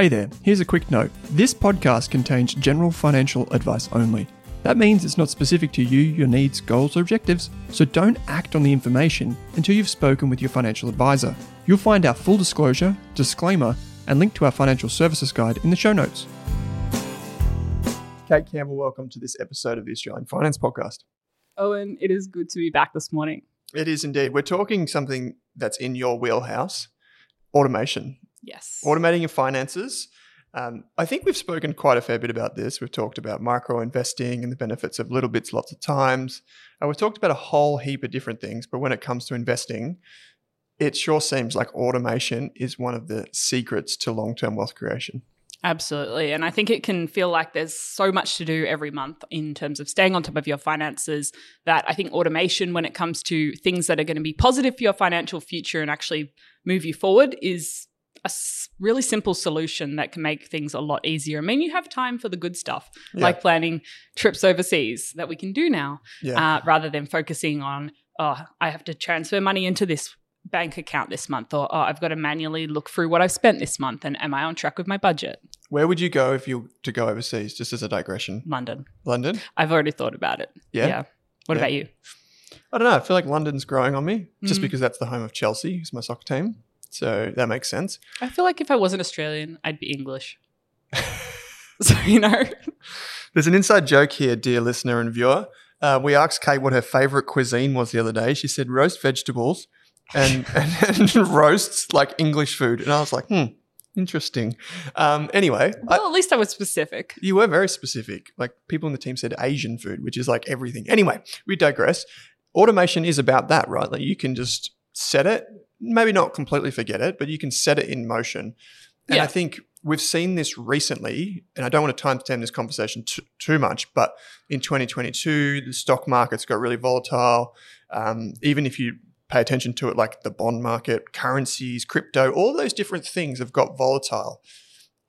Hey there, here's a quick note. This podcast contains general financial advice only. That means it's not specific to you, your needs, goals, or objectives, so don't act on the information until you've spoken with your financial advisor. You'll find our full disclosure, disclaimer, and link to our financial services guide in the show notes. Kate Campbell, welcome to this episode of the Australian Finance Podcast. Owen, it is good to be back this morning. It is indeed. We're talking something that's in your wheelhouse automation. Yes. Automating your finances. Um, I think we've spoken quite a fair bit about this. We've talked about micro investing and the benefits of little bits lots of times. Uh, we've talked about a whole heap of different things, but when it comes to investing, it sure seems like automation is one of the secrets to long term wealth creation. Absolutely. And I think it can feel like there's so much to do every month in terms of staying on top of your finances that I think automation, when it comes to things that are going to be positive for your financial future and actually move you forward, is a really simple solution that can make things a lot easier. I mean, you have time for the good stuff, yeah. like planning trips overseas that we can do now, yeah. uh, rather than focusing on, oh, I have to transfer money into this bank account this month, or oh, I've got to manually look through what I've spent this month, and am I on track with my budget? Where would you go if you were to go overseas? Just as a digression, London. London. I've already thought about it. Yeah. yeah. What yeah. about you? I don't know. I feel like London's growing on me just mm. because that's the home of Chelsea, who's my soccer team. So that makes sense. I feel like if I wasn't Australian, I'd be English. so, you know. There's an inside joke here, dear listener and viewer. Uh, we asked Kate what her favorite cuisine was the other day. She said roast vegetables and, and, and roasts like English food. And I was like, hmm, interesting. Um, anyway. Well, I, at least I was specific. You were very specific. Like people in the team said Asian food, which is like everything. Anyway, we digress. Automation is about that, right? Like you can just set it, maybe not completely forget it, but you can set it in motion. And yeah. I think we've seen this recently, and I don't want to timestamp this conversation too, too much, but in 2022, the stock markets got really volatile. Um, even if you pay attention to it, like the bond market, currencies, crypto, all those different things have got volatile.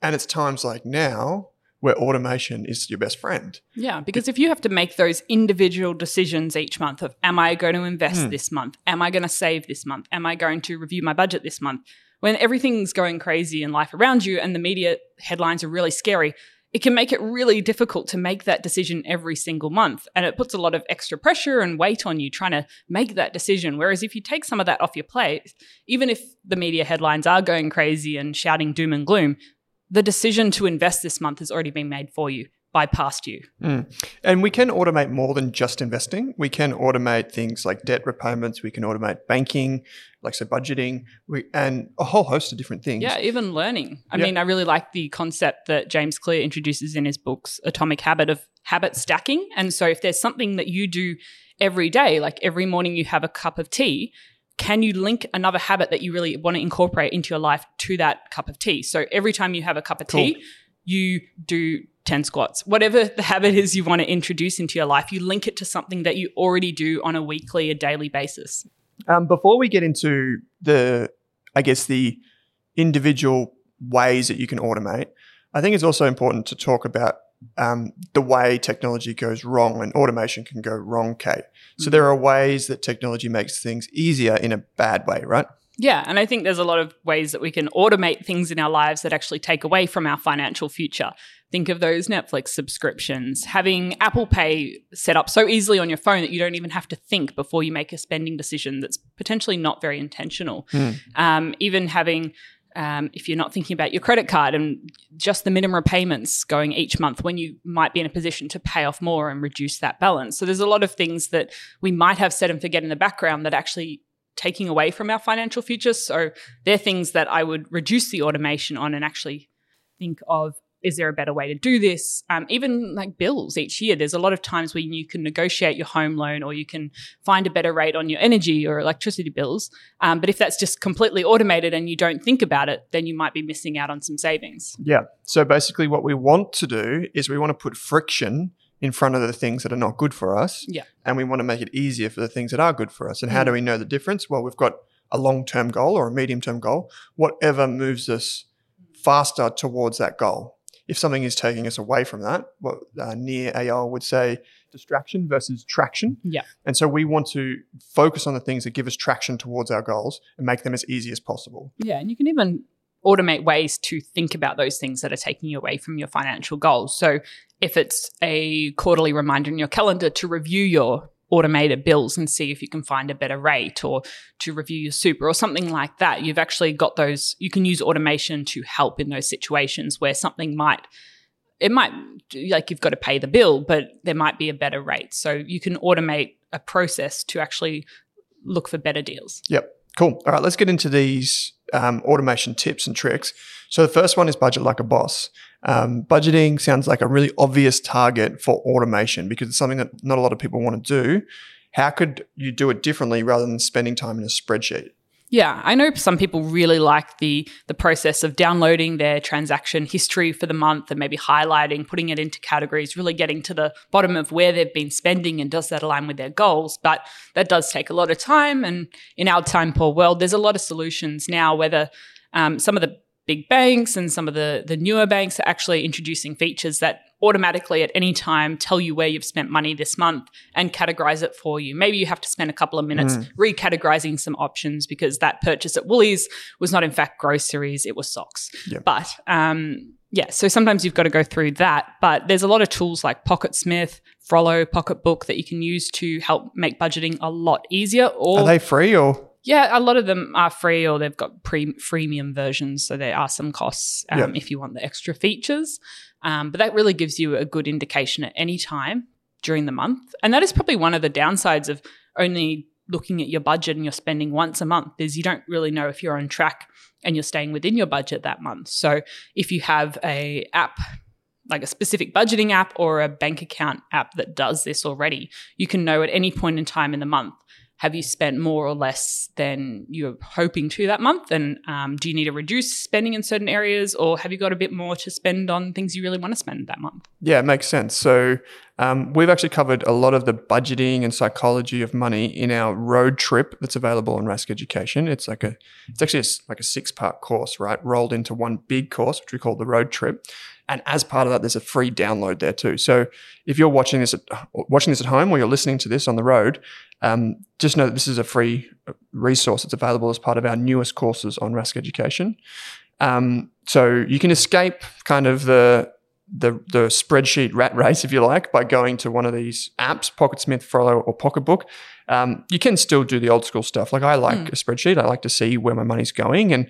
And it's times like now where automation is your best friend. Yeah, because if you have to make those individual decisions each month of am I going to invest mm. this month? Am I going to save this month? Am I going to review my budget this month? When everything's going crazy in life around you and the media headlines are really scary, it can make it really difficult to make that decision every single month. And it puts a lot of extra pressure and weight on you trying to make that decision. Whereas if you take some of that off your plate, even if the media headlines are going crazy and shouting doom and gloom, the decision to invest this month has already been made for you by past you. Mm. And we can automate more than just investing. We can automate things like debt repayments. We can automate banking, like so budgeting, we, and a whole host of different things. Yeah, even learning. I yeah. mean, I really like the concept that James Clear introduces in his books, Atomic Habit, of habit stacking. And so if there's something that you do every day, like every morning you have a cup of tea, can you link another habit that you really want to incorporate into your life to that cup of tea? So every time you have a cup of cool. tea, you do 10 squats. Whatever the habit is you want to introduce into your life, you link it to something that you already do on a weekly or daily basis. Um, before we get into the, I guess, the individual ways that you can automate, I think it's also important to talk about um, the way technology goes wrong and automation can go wrong, Kate. So there are ways that technology makes things easier in a bad way, right? Yeah, and I think there's a lot of ways that we can automate things in our lives that actually take away from our financial future. Think of those Netflix subscriptions, having Apple Pay set up so easily on your phone that you don't even have to think before you make a spending decision that's potentially not very intentional. Mm. Um, even having um, if you're not thinking about your credit card and just the minimum repayments going each month when you might be in a position to pay off more and reduce that balance. So there's a lot of things that we might have said and forget in the background that actually taking away from our financial future. So they're things that I would reduce the automation on and actually think of is there a better way to do this? Um, even like bills each year, there's a lot of times when you can negotiate your home loan or you can find a better rate on your energy or electricity bills. Um, but if that's just completely automated and you don't think about it, then you might be missing out on some savings. Yeah. So basically, what we want to do is we want to put friction in front of the things that are not good for us. Yeah. And we want to make it easier for the things that are good for us. And mm. how do we know the difference? Well, we've got a long term goal or a medium term goal, whatever moves us faster towards that goal if something is taking us away from that, what uh, Nir Eyal would say, distraction versus traction. Yeah. And so we want to focus on the things that give us traction towards our goals and make them as easy as possible. Yeah. And you can even automate ways to think about those things that are taking you away from your financial goals. So if it's a quarterly reminder in your calendar to review your automated bills and see if you can find a better rate or to review your super or something like that, you've actually got those, you can use automation to help in those situations where something might it might like you've got to pay the bill, but there might be a better rate. So you can automate a process to actually look for better deals. Yep. Cool. All right, let's get into these um, automation tips and tricks. So the first one is budget like a boss. Um, budgeting sounds like a really obvious target for automation because it's something that not a lot of people want to do. How could you do it differently rather than spending time in a spreadsheet? Yeah, I know some people really like the the process of downloading their transaction history for the month and maybe highlighting, putting it into categories, really getting to the bottom of where they've been spending and does that align with their goals. But that does take a lot of time. And in our time poor world, there's a lot of solutions now, whether um, some of the big banks and some of the the newer banks are actually introducing features that automatically at any time tell you where you've spent money this month and categorize it for you. Maybe you have to spend a couple of minutes mm. recategorizing some options because that purchase at Woolies was not in fact groceries, it was socks. Yep. But um, yeah, so sometimes you've got to go through that. But there's a lot of tools like Pocketsmith, Frollo, Pocketbook that you can use to help make budgeting a lot easier. Or are they free or? Yeah, a lot of them are free or they've got pre- freemium versions, so there are some costs um, yep. if you want the extra features. Um, but that really gives you a good indication at any time during the month. And that is probably one of the downsides of only looking at your budget and you're spending once a month is you don't really know if you're on track and you're staying within your budget that month. So if you have a app like a specific budgeting app or a bank account app that does this already, you can know at any point in time in the month have you spent more or less than you're hoping to that month? And um, do you need to reduce spending in certain areas, or have you got a bit more to spend on things you really want to spend that month? Yeah, it makes sense. So um, we've actually covered a lot of the budgeting and psychology of money in our road trip that's available on Rask Education. It's like a, it's actually a, like a six part course, right? Rolled into one big course, which we call the road trip. And as part of that, there's a free download there too. So if you're watching this at watching this at home or you're listening to this on the road, um, just know that this is a free resource that's available as part of our newest courses on Rask Education. Um, so you can escape kind of the the the spreadsheet rat race, if you like, by going to one of these apps, Pocketsmith, Frollo, or Pocketbook. Um, you can still do the old school stuff. Like I like mm. a spreadsheet. I like to see where my money's going and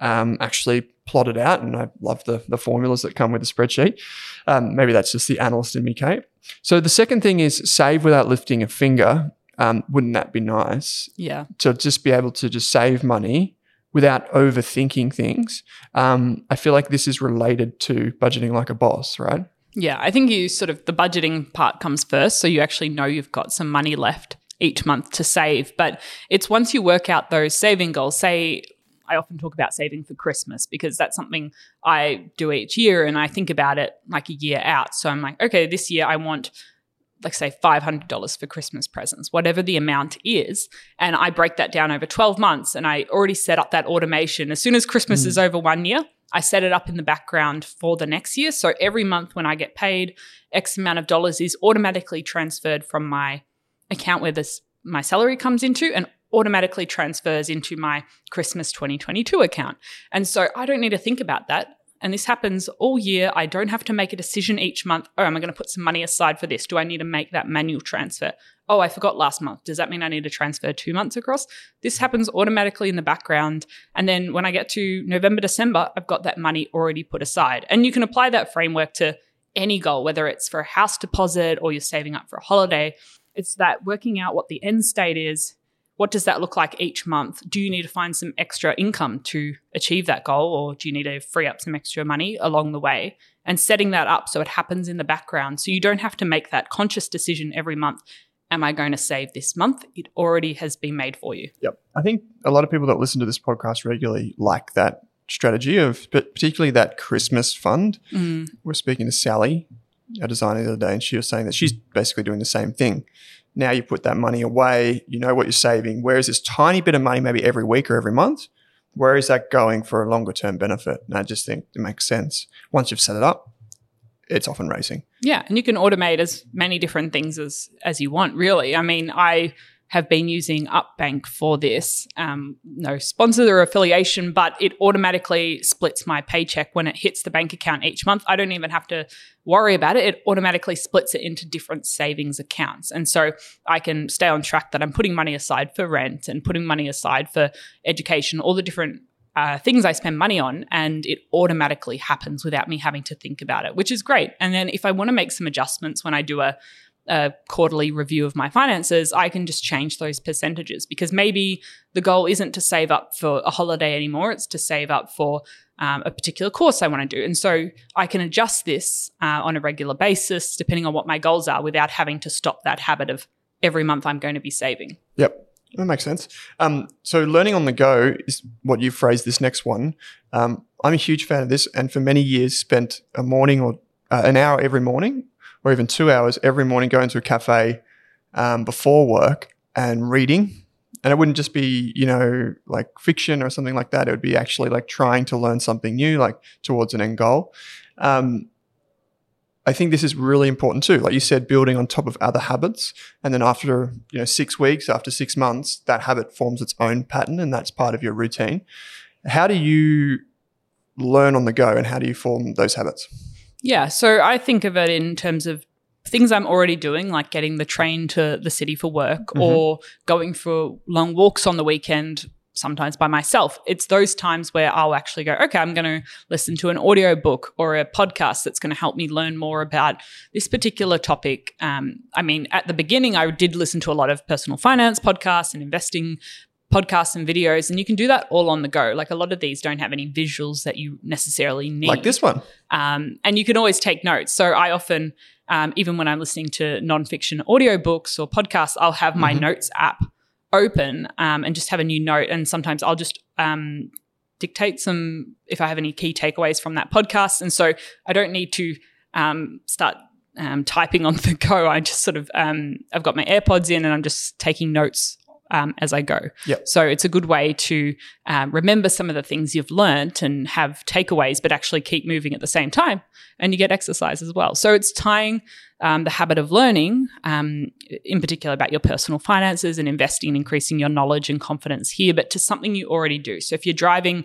um, actually plot it out. And I love the the formulas that come with the spreadsheet. Um, maybe that's just the analyst in me, Kate. So the second thing is save without lifting a finger. Um, wouldn't that be nice? Yeah. To just be able to just save money without overthinking things. Um, I feel like this is related to budgeting like a boss, right? Yeah, I think you sort of the budgeting part comes first. So you actually know you've got some money left each month to save. But it's once you work out those saving goals, say, I often talk about saving for Christmas because that's something I do each year and I think about it like a year out. So I'm like, okay, this year I want like say $500 for Christmas presents, whatever the amount is. And I break that down over 12 months and I already set up that automation. As soon as Christmas mm. is over one year, I set it up in the background for the next year. So every month when I get paid, X amount of dollars is automatically transferred from my account where this my salary comes into and automatically transfers into my Christmas 2022 account. And so I don't need to think about that and this happens all year. I don't have to make a decision each month. Oh, am I going to put some money aside for this? Do I need to make that manual transfer? Oh, I forgot last month. Does that mean I need to transfer two months across? This happens automatically in the background. And then when I get to November, December, I've got that money already put aside. And you can apply that framework to any goal, whether it's for a house deposit or you're saving up for a holiday. It's that working out what the end state is what does that look like each month? Do you need to find some extra income to achieve that goal, or do you need to free up some extra money along the way? And setting that up so it happens in the background so you don't have to make that conscious decision every month. Am I going to save this month? It already has been made for you. Yep. I think a lot of people that listen to this podcast regularly like that strategy of, but particularly that Christmas fund. Mm. We're speaking to Sally, our designer, the other day, and she was saying that she's basically doing the same thing. Now you put that money away, you know what you're saving. Where is this tiny bit of money, maybe every week or every month? Where is that going for a longer term benefit? And I just think it makes sense. Once you've set it up, it's off and racing. Yeah, and you can automate as many different things as as you want. Really, I mean, I have been using Upbank for this. Um, no sponsor or affiliation, but it automatically splits my paycheck when it hits the bank account each month. I don't even have to worry about it. It automatically splits it into different savings accounts. And so I can stay on track that I'm putting money aside for rent and putting money aside for education, all the different uh, things I spend money on, and it automatically happens without me having to think about it, which is great. And then if I want to make some adjustments when I do a a quarterly review of my finances, I can just change those percentages because maybe the goal isn't to save up for a holiday anymore. It's to save up for um, a particular course I want to do. And so I can adjust this uh, on a regular basis depending on what my goals are without having to stop that habit of every month I'm going to be saving. Yep. That makes sense. Um, so, learning on the go is what you phrased this next one. Um, I'm a huge fan of this, and for many years, spent a morning or uh, an hour every morning or even two hours every morning going to a cafe um, before work and reading. And it wouldn't just be, you know, like fiction or something like that. It would be actually like trying to learn something new, like towards an end goal. Um, I think this is really important too. Like you said, building on top of other habits. And then after, you know, six weeks, after six months, that habit forms its own pattern and that's part of your routine. How do you learn on the go and how do you form those habits? Yeah. So I think of it in terms of things I'm already doing, like getting the train to the city for work mm-hmm. or going for long walks on the weekend, sometimes by myself. It's those times where I'll actually go, okay, I'm going to listen to an audio book or a podcast that's going to help me learn more about this particular topic. Um, I mean, at the beginning, I did listen to a lot of personal finance podcasts and investing podcasts and videos, and you can do that all on the go. Like a lot of these don't have any visuals that you necessarily need. Like this one. Um, and you can always take notes. So I often, um, even when I'm listening to nonfiction audiobooks or podcasts, I'll have my mm-hmm. notes app open um, and just have a new note. And sometimes I'll just um, dictate some, if I have any key takeaways from that podcast. And so I don't need to um, start um, typing on the go. I just sort of um, I've got my AirPods in and I'm just taking notes um, as I go. Yep. So it's a good way to um, remember some of the things you've learnt and have takeaways, but actually keep moving at the same time. And you get exercise as well. So it's tying um, the habit of learning, um, in particular about your personal finances and investing, and increasing your knowledge and confidence here, but to something you already do. So if you're driving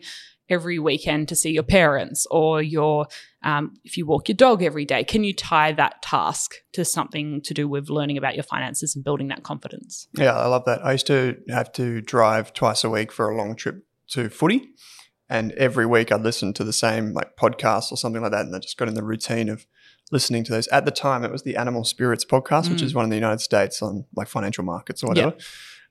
every weekend to see your parents or your um, if you walk your dog every day can you tie that task to something to do with learning about your finances and building that confidence? Yeah i love that. I used to have to drive twice a week for a long trip to footy and every week i'd listen to the same like podcast or something like that and i just got in the routine of listening to those. At the time it was the animal spirits podcast mm. which is one in the united states on like financial markets or whatever.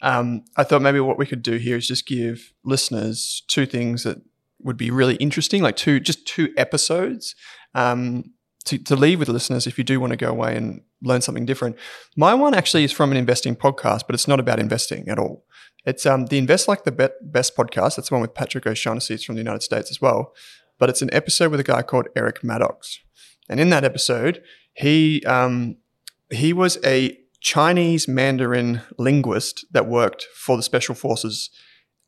Um, I thought maybe what we could do here is just give listeners two things that would be really interesting, like two just two episodes um, to, to leave with listeners if you do want to go away and learn something different. My one actually is from an investing podcast, but it's not about investing at all. It's um, the Invest Like the Best podcast. That's the one with Patrick O'Shaughnessy. It's from the United States as well. But it's an episode with a guy called Eric Maddox. And in that episode, he um, he was a Chinese Mandarin linguist that worked for the Special Forces,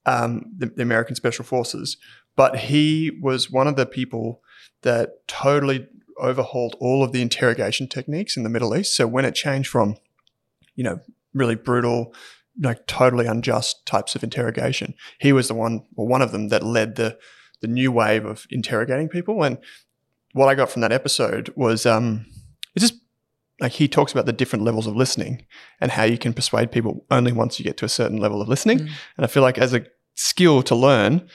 um, the, the American Special Forces, but he was one of the people that totally overhauled all of the interrogation techniques in the Middle East. So when it changed from, you know, really brutal, like totally unjust types of interrogation, he was the one or one of them that led the the new wave of interrogating people. And what I got from that episode was um, it's just like he talks about the different levels of listening and how you can persuade people only once you get to a certain level of listening. Mm. And I feel like as a skill to learn,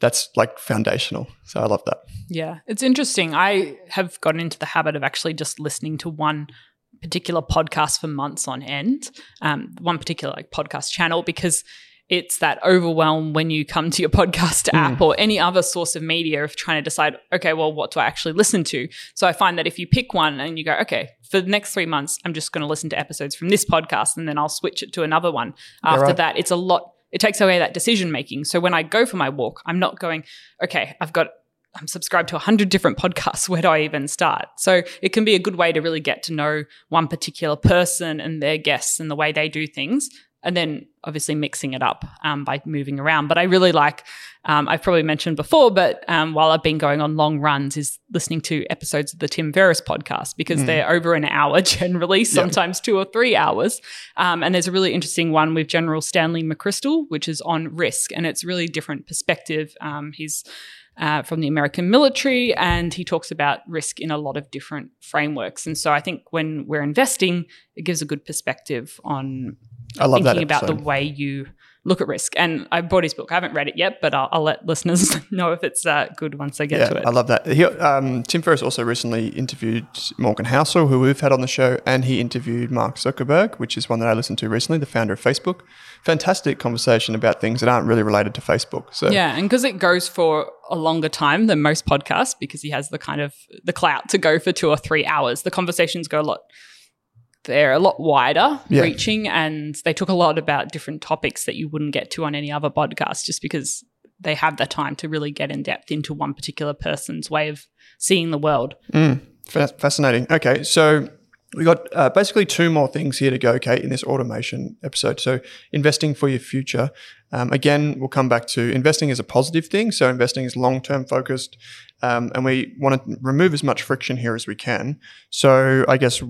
that's like foundational. So I love that. Yeah, it's interesting. I have gotten into the habit of actually just listening to one particular podcast for months on end, um, one particular like podcast channel, because it's that overwhelm when you come to your podcast app mm. or any other source of media of trying to decide, okay, well, what do I actually listen to? So I find that if you pick one and you go, okay, for the next three months, I'm just going to listen to episodes from this podcast and then I'll switch it to another one. After right. that, it's a lot it takes away that decision making. So when I go for my walk, I'm not going, okay, I've got I'm subscribed to 100 different podcasts. Where do I even start? So it can be a good way to really get to know one particular person and their guests and the way they do things and then obviously mixing it up um, by moving around. But I really like, um, I've probably mentioned before, but um, while I've been going on long runs, is listening to episodes of the Tim Ferriss podcast because mm. they're over an hour generally, sometimes two or three hours. Um, and there's a really interesting one with General Stanley McChrystal, which is on risk, and it's really different perspective. Um, he's uh, from the American military, and he talks about risk in a lot of different frameworks. And so I think when we're investing, it gives a good perspective on I love thinking about the way you look at risk. And I bought his book. I haven't read it yet, but I'll, I'll let listeners know if it's uh, good once I get yeah, to it. I love that. He, um, Tim Ferriss also recently interviewed Morgan Housel, who we've had on the show, and he interviewed Mark Zuckerberg, which is one that I listened to recently, the founder of Facebook. Fantastic conversation about things that aren't really related to Facebook. So yeah, and because it goes for a longer time than most podcasts, because he has the kind of the clout to go for two or three hours, the conversations go a lot they're a lot wider yeah. reaching and they talk a lot about different topics that you wouldn't get to on any other podcast just because they have the time to really get in depth into one particular person's way of seeing the world. Mm, fascinating. Okay, so we got uh, basically two more things here to go, Kate, in this automation episode. So, investing for your future. Um, again, we'll come back to investing is a positive thing. So, investing is long term focused. Um, and we want to remove as much friction here as we can. So, I guess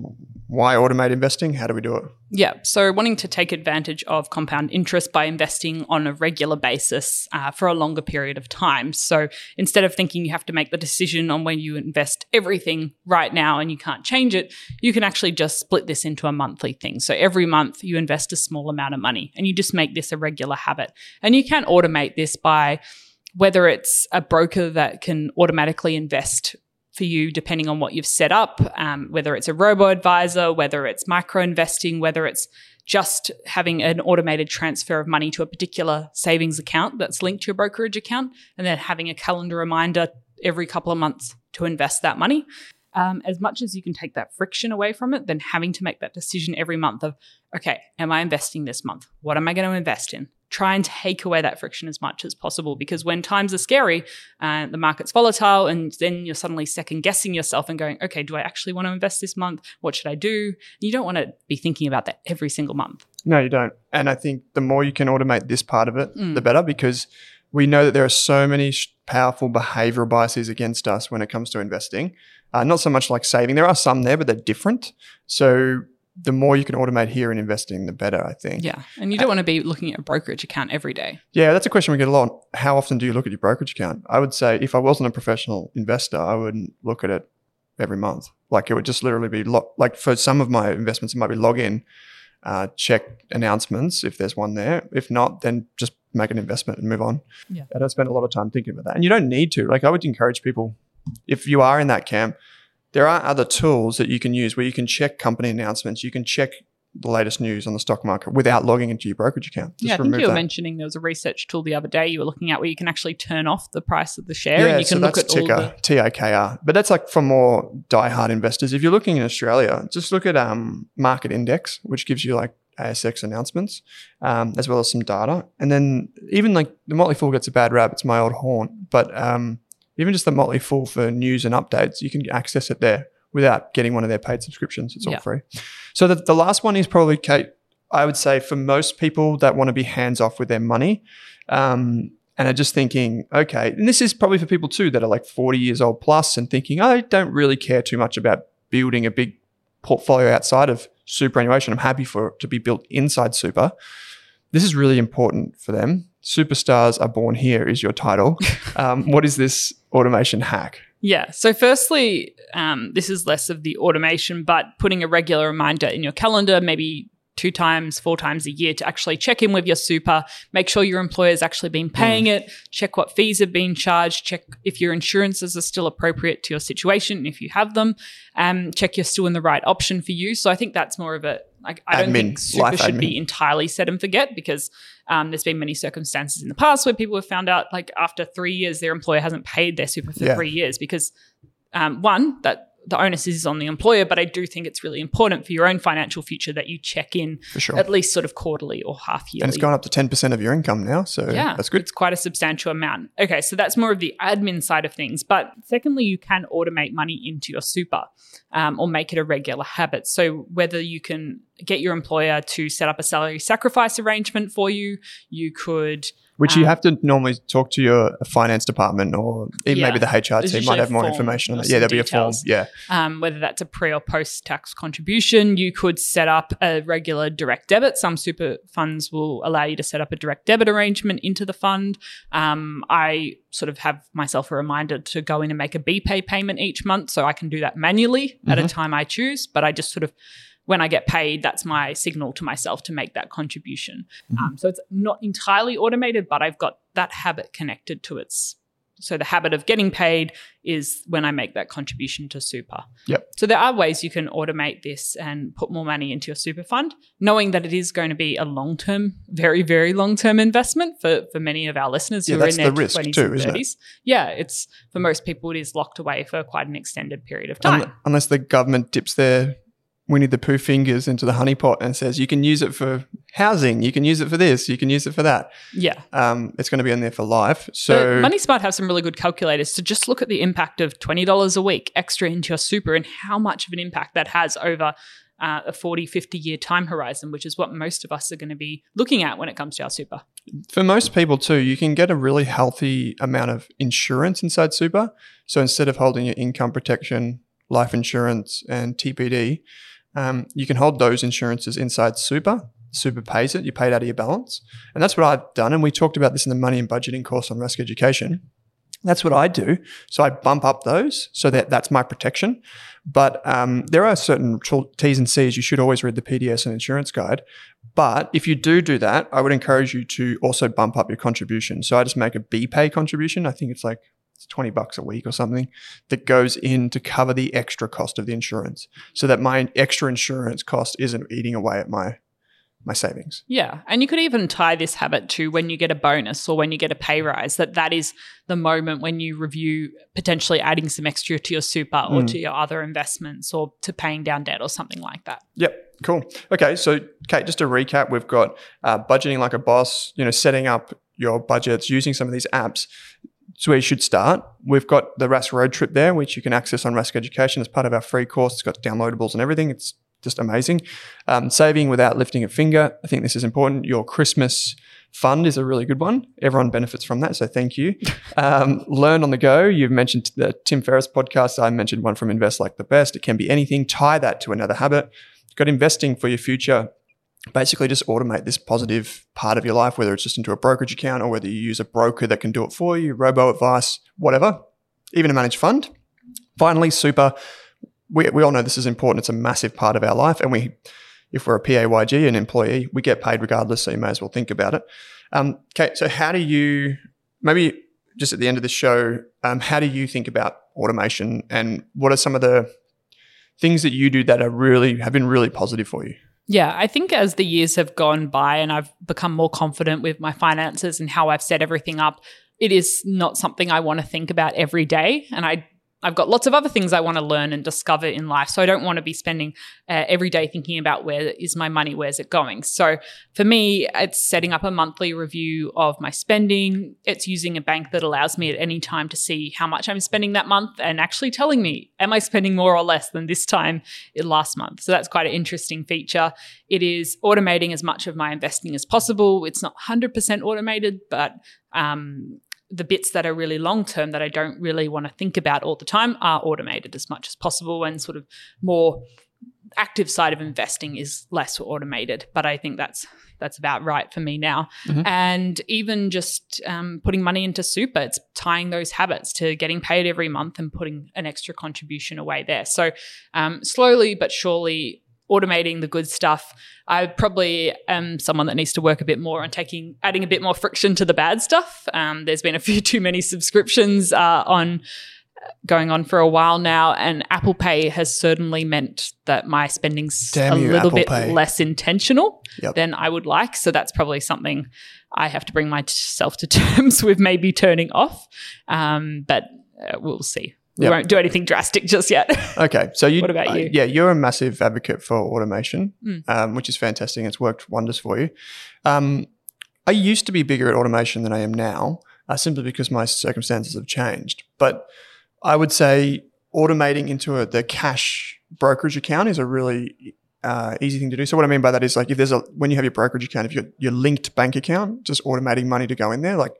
why automate investing? How do we do it? Yeah. So, wanting to take advantage of compound interest by investing on a regular basis uh, for a longer period of time. So, instead of thinking you have to make the decision on when you invest everything right now and you can't change it, you can actually just split this into a monthly thing. So, every month you invest a small amount of money and you just make this a regular habit. And you can automate this by whether it's a broker that can automatically invest for you depending on what you've set up, um, whether it's a robo advisor, whether it's micro investing, whether it's just having an automated transfer of money to a particular savings account that's linked to your brokerage account, and then having a calendar reminder every couple of months to invest that money. Um, as much as you can take that friction away from it, then having to make that decision every month of, okay, am I investing this month? What am I going to invest in? Try and take away that friction as much as possible because when times are scary, uh, the market's volatile, and then you're suddenly second guessing yourself and going, okay, do I actually want to invest this month? What should I do? You don't want to be thinking about that every single month. No, you don't. And I think the more you can automate this part of it, mm. the better because we know that there are so many powerful behavioral biases against us when it comes to investing. Uh, not so much like saving. There are some there, but they're different. So the more you can automate here in investing, the better, I think. Yeah. And you don't want to be looking at a brokerage account every day. Yeah, that's a question we get a lot. How often do you look at your brokerage account? I would say if I wasn't a professional investor, I wouldn't look at it every month. Like it would just literally be lo- like for some of my investments, it might be log in, uh, check announcements if there's one there. If not, then just make an investment and move on. Yeah. I don't spend a lot of time thinking about that. And you don't need to. Like I would encourage people, if you are in that camp, there are other tools that you can use where you can check company announcements, you can check the latest news on the stock market without logging into your brokerage account. Just yeah, I think you were that. mentioning there was a research tool the other day you were looking at where you can actually turn off the price of the share yeah, and you can so look at ticker, all the TAKR. But that's like for more diehard investors. If you're looking in Australia, just look at um, Market Index, which gives you like ASX announcements, um, as well as some data. And then even like the Motley Fool gets a bad rap. It's my old haunt, but um, even just the Motley Fool for news and updates, you can access it there without getting one of their paid subscriptions. It's all yeah. free. So the, the last one is probably Kate. I would say for most people that want to be hands off with their money, um, and are just thinking, okay, and this is probably for people too that are like 40 years old plus and thinking, I don't really care too much about building a big portfolio outside of superannuation. I'm happy for it to be built inside super. This is really important for them. Superstars are born here is your title. Um, what is this automation hack? Yeah. So, firstly, um, this is less of the automation, but putting a regular reminder in your calendar, maybe two times, four times a year to actually check in with your super, make sure your employer's actually been paying mm. it, check what fees have been charged, check if your insurances are still appropriate to your situation, if you have them, um, check you're still in the right option for you. So I think that's more of a like I don't think super should admin. be entirely set and forget because um, there's been many circumstances in the past where people have found out like after three years their employer hasn't paid their super for yeah. three years because um, one that the onus is on the employer, but I do think it's really important for your own financial future that you check in For sure. at least sort of quarterly or half yearly. and it's gone up to 10% of your income now. So yeah, that's good. It's quite a substantial amount. Okay, so that's more of the admin side of things. But secondly, you can automate money into your super um, or make it a regular habit. So whether you can get your employer to set up a salary sacrifice arrangement for you, you could. Which you Um, have to normally talk to your finance department or even Yeah. maybe the HR team might have more information on that. Yeah, there'll be a form. Yeah. um, whether that's a pre or post tax contribution. You could set up a regular direct debit. Some super funds will allow you to set up a direct debit arrangement into the fund. Um, I sort of have myself a reminder to go in and make a BPay payment each month, so I can do that manually at a Mhm. time I choose. But I just sort of when I get paid, that's my signal to myself to make that contribution. Mhm. Um, so it's not entirely automated, but I've got that habit connected to its. So the habit of getting paid is when I make that contribution to super. Yep. So there are ways you can automate this and put more money into your super fund, knowing that it is going to be a long term, very, very long term investment for, for many of our listeners Yeah, who are in their the risk 20s too, and isn't it? 30s. Yeah, it's for most people, it is locked away for quite an extended period of time. unless the government dips their Winnie the Pooh fingers into the honeypot and says you can use it for housing, you can use it for this, you can use it for that. yeah. Um, it's going to be in there for life. So So Money Smart have some really good calculators to just look at the impact of $20 a week extra into your super and how much of an impact that has over uh, a 40, 50 year time horizon, which is what most of us are going to be looking at when it comes to our super. for most people too, you can get a really healthy amount of insurance inside super. So instead of holding your income protection, life insurance, and TPD, um, you can hold those insurances inside super. Super pays it. You pay it out of your balance, and that's what I've done. And we talked about this in the money and budgeting course on Rask Education. That's what I do. So I bump up those so that that's my protection. But um, there are certain T's and C's. You should always read the PDS and insurance guide. But if you do do that, I would encourage you to also bump up your contribution. So I just make a BPay contribution. I think it's like it's 20 bucks a week or something that goes in to cover the extra cost of the insurance so that my extra insurance cost isn't eating away at my my savings. Yeah. And you could even tie this habit to when you get a bonus or when you get a pay rise, that that is the moment when you review potentially adding some extra to your super or Mm. to your other investments or to paying down debt or something like that. Yep, cool. Okay, so Kate, just to recap, we've got uh, budgeting like a boss. You know, setting up your budgets using some of these apps. It's where you should start. We've got the Rask road trip there, which you can access on Rask Education as part of our free course. It's got downloadables and everything. It's just amazing. Um, saving without lifting a finger. I think this is important. Your Christmas fund is a really good one. Everyone benefits from that, so thank you. Um, learn on the go. You've mentioned the Tim Ferriss podcast. I mentioned one from Invest Like the Best. It can be anything. Tie that to another habit. Got investing for your future. Basically, just automate this positive part of your life, whether it's just into a brokerage account or whether you use a broker that can do it for you, robo advice, whatever, even a managed fund. Finally, super. We, we all know this is important. It's a massive part of our life. And we, if we're a PAYG, an employee, we get paid regardless. So you may as well think about it. Um, okay. So, how do you, maybe just at the end of the show, um, how do you think about automation and what are some of the things that you do that are really, have been really positive for you? Yeah, I think as the years have gone by and I've become more confident with my finances and how I've set everything up, it is not something I want to think about every day. And I I've got lots of other things I want to learn and discover in life. So I don't want to be spending uh, every day thinking about where is my money, where's it going. So for me, it's setting up a monthly review of my spending. It's using a bank that allows me at any time to see how much I'm spending that month and actually telling me, am I spending more or less than this time last month? So that's quite an interesting feature. It is automating as much of my investing as possible. It's not 100% automated, but um, the bits that are really long term that I don't really want to think about all the time are automated as much as possible and sort of more active side of investing is less automated but i think that's that's about right for me now Mhm. and even just um, putting money into super it's tying those habits to getting paid every month and putting an extra contribution away there so um, slowly but surely automating the good stuff i probably am someone that needs to work a bit more on taking adding a bit more friction to the bad stuff um, there's been a few too many subscriptions uh, on going on for a while now, and Apple Pay has certainly meant that my spending's Damn a you, little Apple bit Pay. less intentional Yep. than I would like. So that's probably something I have to bring myself to terms with maybe turning off. Um, but uh, we'll see. We Yep. won't do anything drastic just yet. Okay, so you. What about uh, you? yeah, you're a massive advocate for automation, Mm. um, which is fantastic. It's worked wonders for you. Um, I used to be bigger at automation than I am now, uh, simply because my circumstances have changed. But I would say automating into a, the cash brokerage account is a really uh, easy thing to do. So what I mean by that is like if there's a when you have your brokerage account, if you're your linked bank account, just automating money to go in there. Like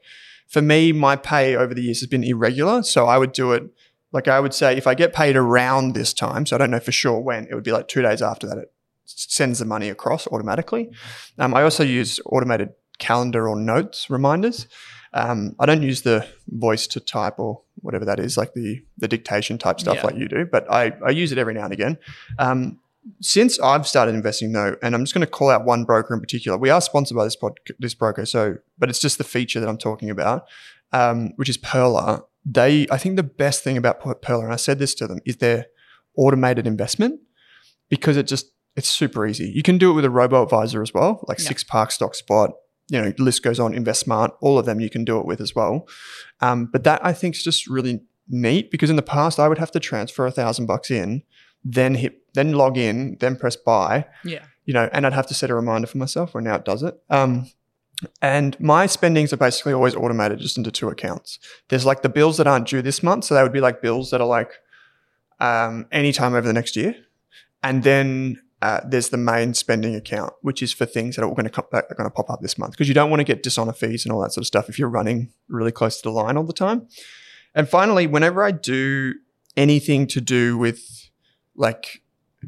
for me, my pay over the years has been irregular, so I would do it. Like I would say, if I get paid around this time, so I don't know for sure when, it would be like two days after that. It sends the money across automatically. Um, I also use automated calendar or notes reminders. Um, I don't use the voice to type or whatever that is, like the the dictation type stuff Yeah. like you do. But I, I use it every now and again. Um, since I've started investing though, and I'm just going to call out one broker in particular. We are sponsored by this pod, this broker, so but it's just the feature that I'm talking about, um, which is Pearler. They, I think the best thing about Per- Pearler, and I said this to them, is their automated investment because it just it's super easy. You can do it with a robo advisor as well, like Yeah. Six Park, Stockspot. You know, list goes on. InvestSMART, all of them you can do it with as well. Um, but that I think is just really neat because in the past I would have to transfer a thousand bucks in, then hit, then log in, then press buy, yeah. you know, and I'd have to set a reminder for myself where now it does it. Um, and my spendings are basically always automated just into two accounts. There's like the bills that aren't due this month. So that would be like bills that are like um, anytime over the next year. And then uh, there's the main spending account, which is for things that are going to come, that are going to pop up this month because you don't want to get dishonor fees and all that sort of stuff if you're running really close to the line all the time. And finally, whenever I do anything to do with like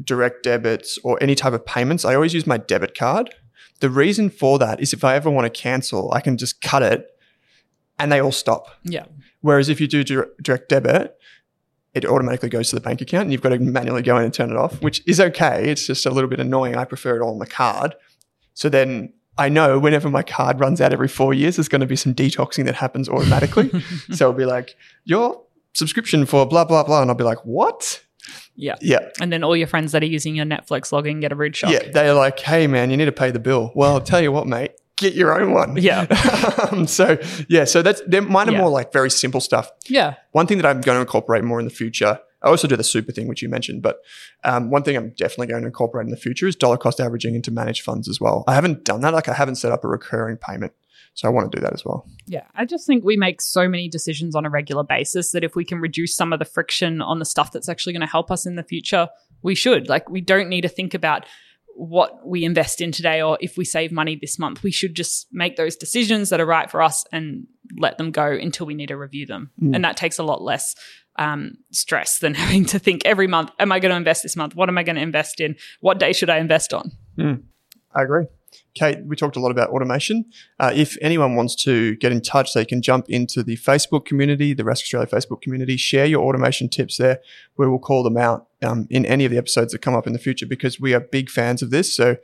direct debits or any type of payments, I always use my debit card. The reason for that is if I ever want to cancel, I can just cut it and they all stop. Yeah. Whereas if you do direct debit, it automatically goes to the bank account and you've got to manually go in and turn it off, which is okay. It's just a little bit annoying. I prefer it all on the card. So then I know whenever my card runs out every four years, there's going to be some detoxing that happens automatically. so it'll be like, your subscription for blah, blah, blah. And I'll be like, what? Yeah. Yeah. And then all your friends that are using your Netflix login get a rude shock. Yeah. They're like, hey, man, you need to pay the bill. Well, I'll tell you what, mate, get your own one. Yeah. um, so, yeah. So that's, they're, mine are Yeah. more like very simple stuff. Yeah. One thing that I'm going to incorporate more in the future, I also do the super thing, which you mentioned, but um, one thing I'm definitely going to incorporate in the future is dollar cost averaging into managed funds as well. I haven't done that. Like I haven't set up a recurring payment. So I want to do that as well. Yeah, I just think we make so many decisions on a regular basis that if we can reduce some of the friction on the stuff that's actually going to help us in the future, we should. Like, we don't need to think about what we invest in today or if we save money this month. We should just make those decisions that are right for us and let them go until we need to review them. Mm. And that takes a lot less um, stress than having to think every month, am I going to invest this month? What am I going to invest in? What day should I invest on? I agree. Kate, we talked a lot about automation. Uh, if anyone wants to get in touch, they can jump into the Facebook community, the Rask Australia Facebook community, share your automation tips there. We will call them out um, in any of the episodes that come up in the future because we are big fans of this. So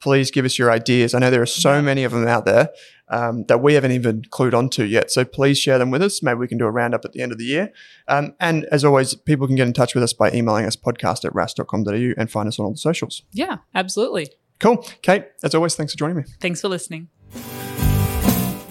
please give us your ideas. I know there are so many of them out there um, that we haven't even clued onto yet. So please share them with us. Maybe we can do a roundup at the end of the year. Um, and as always, people can get in touch with us by emailing us podcast at rask.com.au and find us on all the socials. Yeah, absolutely. Cool. Kate, as always, thanks for joining me. Thanks for listening.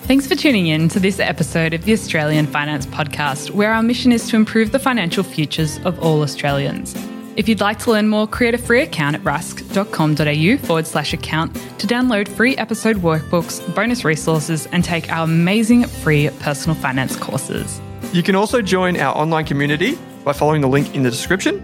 Thanks for tuning in to this episode of the Australian Finance Podcast, where our mission is to improve the financial futures of all Australians. If you'd like to learn more, create a free account at rask.com.au forward slash account to download free episode workbooks, bonus resources, and take our amazing free personal finance courses. You can also join our online community by following the link in the description.